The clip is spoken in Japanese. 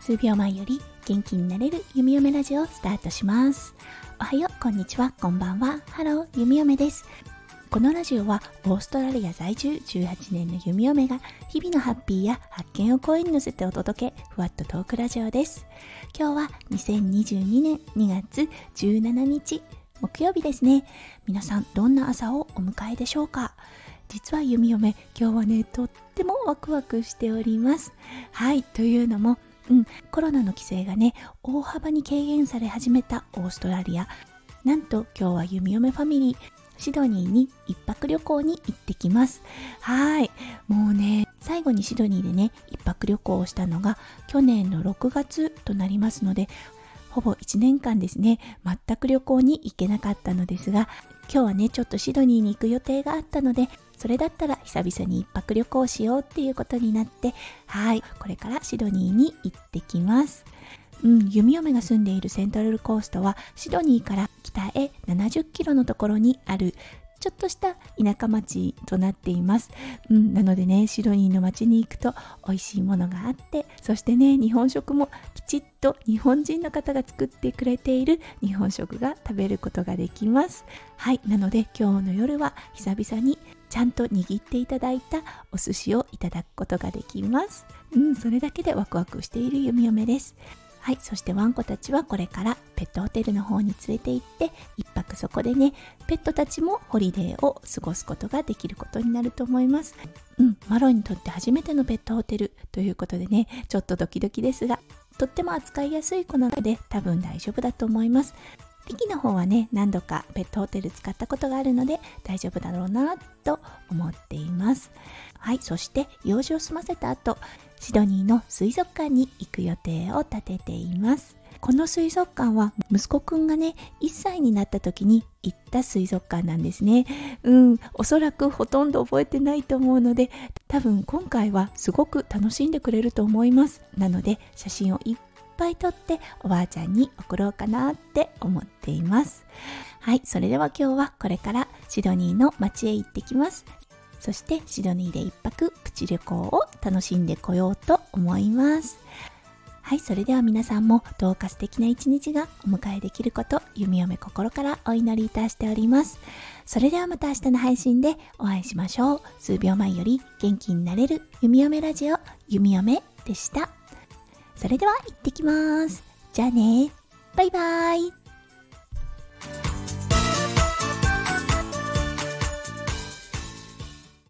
数秒前より元気になれる弓嫁ラジオをスタートします。おはようこんにちはこんばんは。ハロー弓嫁です。このラジオはオーストラリア在住18年の弓嫁が日々のハッピーや発見を声に乗せてお届けふわっとトークラジオです。今日は2022年2月17日木曜日ですね。皆さんどんな朝をお迎えでしょうか？実は弓嫁今日はねとってもワクワクしております。はいというのもうん、コロナの規制がね大幅に軽減され始めたオーストラリア。なんと今日は弓嫁ファミリーシドニーに一泊旅行に行ってきます。はいもうね最後にシドニーでね一泊旅行をしたのが去年の6月となりますのでほぼ1年間ですね全く旅行に行けなかったのですが今日はねちょっとシドニーに行く予定があったのでそれだったら久々に一泊旅行しようっていうことになってはいこれからシドニーに行ってきます。うん、弓嫁が住んでいるセントラルコーストはシドニーから北へ70キロのところにあるちょっとした田舎町となっています、うん、なのでねシドニーの町に行くと美味しいものがあってそしてね日本食もきちっと日本人の方が作ってくれている日本食が食べることができます。はいなので今日の夜は久々にちゃんと握っていただいたお寿司をいただくことができますうんそれだけでワクワクしている弓嫁ですはい、そしてワンコたちはこれからペットホテルの方に連れて行って一泊そこでねペットたちもホリデーを過ごすことができることになると思います。うんマロンにとって初めてのペットホテルということでねちょっとドキドキですがとっても扱いやすい子なので多分大丈夫だと思います。リキの方はね何度かペットホテル使ったことがあるので大丈夫だろうなと思っています。はいそして用事を済ませた後シドニーの水族館に行く予定を立てています。この水族館は息子くんがね1歳になった時に行った水族館なんですね。うんおそらくほとんど覚えてないと思うので多分今回はすごく楽しんでくれると思います。なので写真をいっぱい撮っておばあちゃんに送ろうかなって思っています。はいそれでは今日はこれからシドニーの街へ行ってきます。そしてシドニーで一泊プチ旅行を楽しんでこようと思います。はいそれでは皆さんもどうか素敵な一日がお迎えできること弓嫁心からお祈りいたしております。それではまた明日の配信でお会いしましょう。数秒前より元気になれる弓嫁ラジオ弓嫁でした。それでは行ってきます。じゃあね。バイバイ。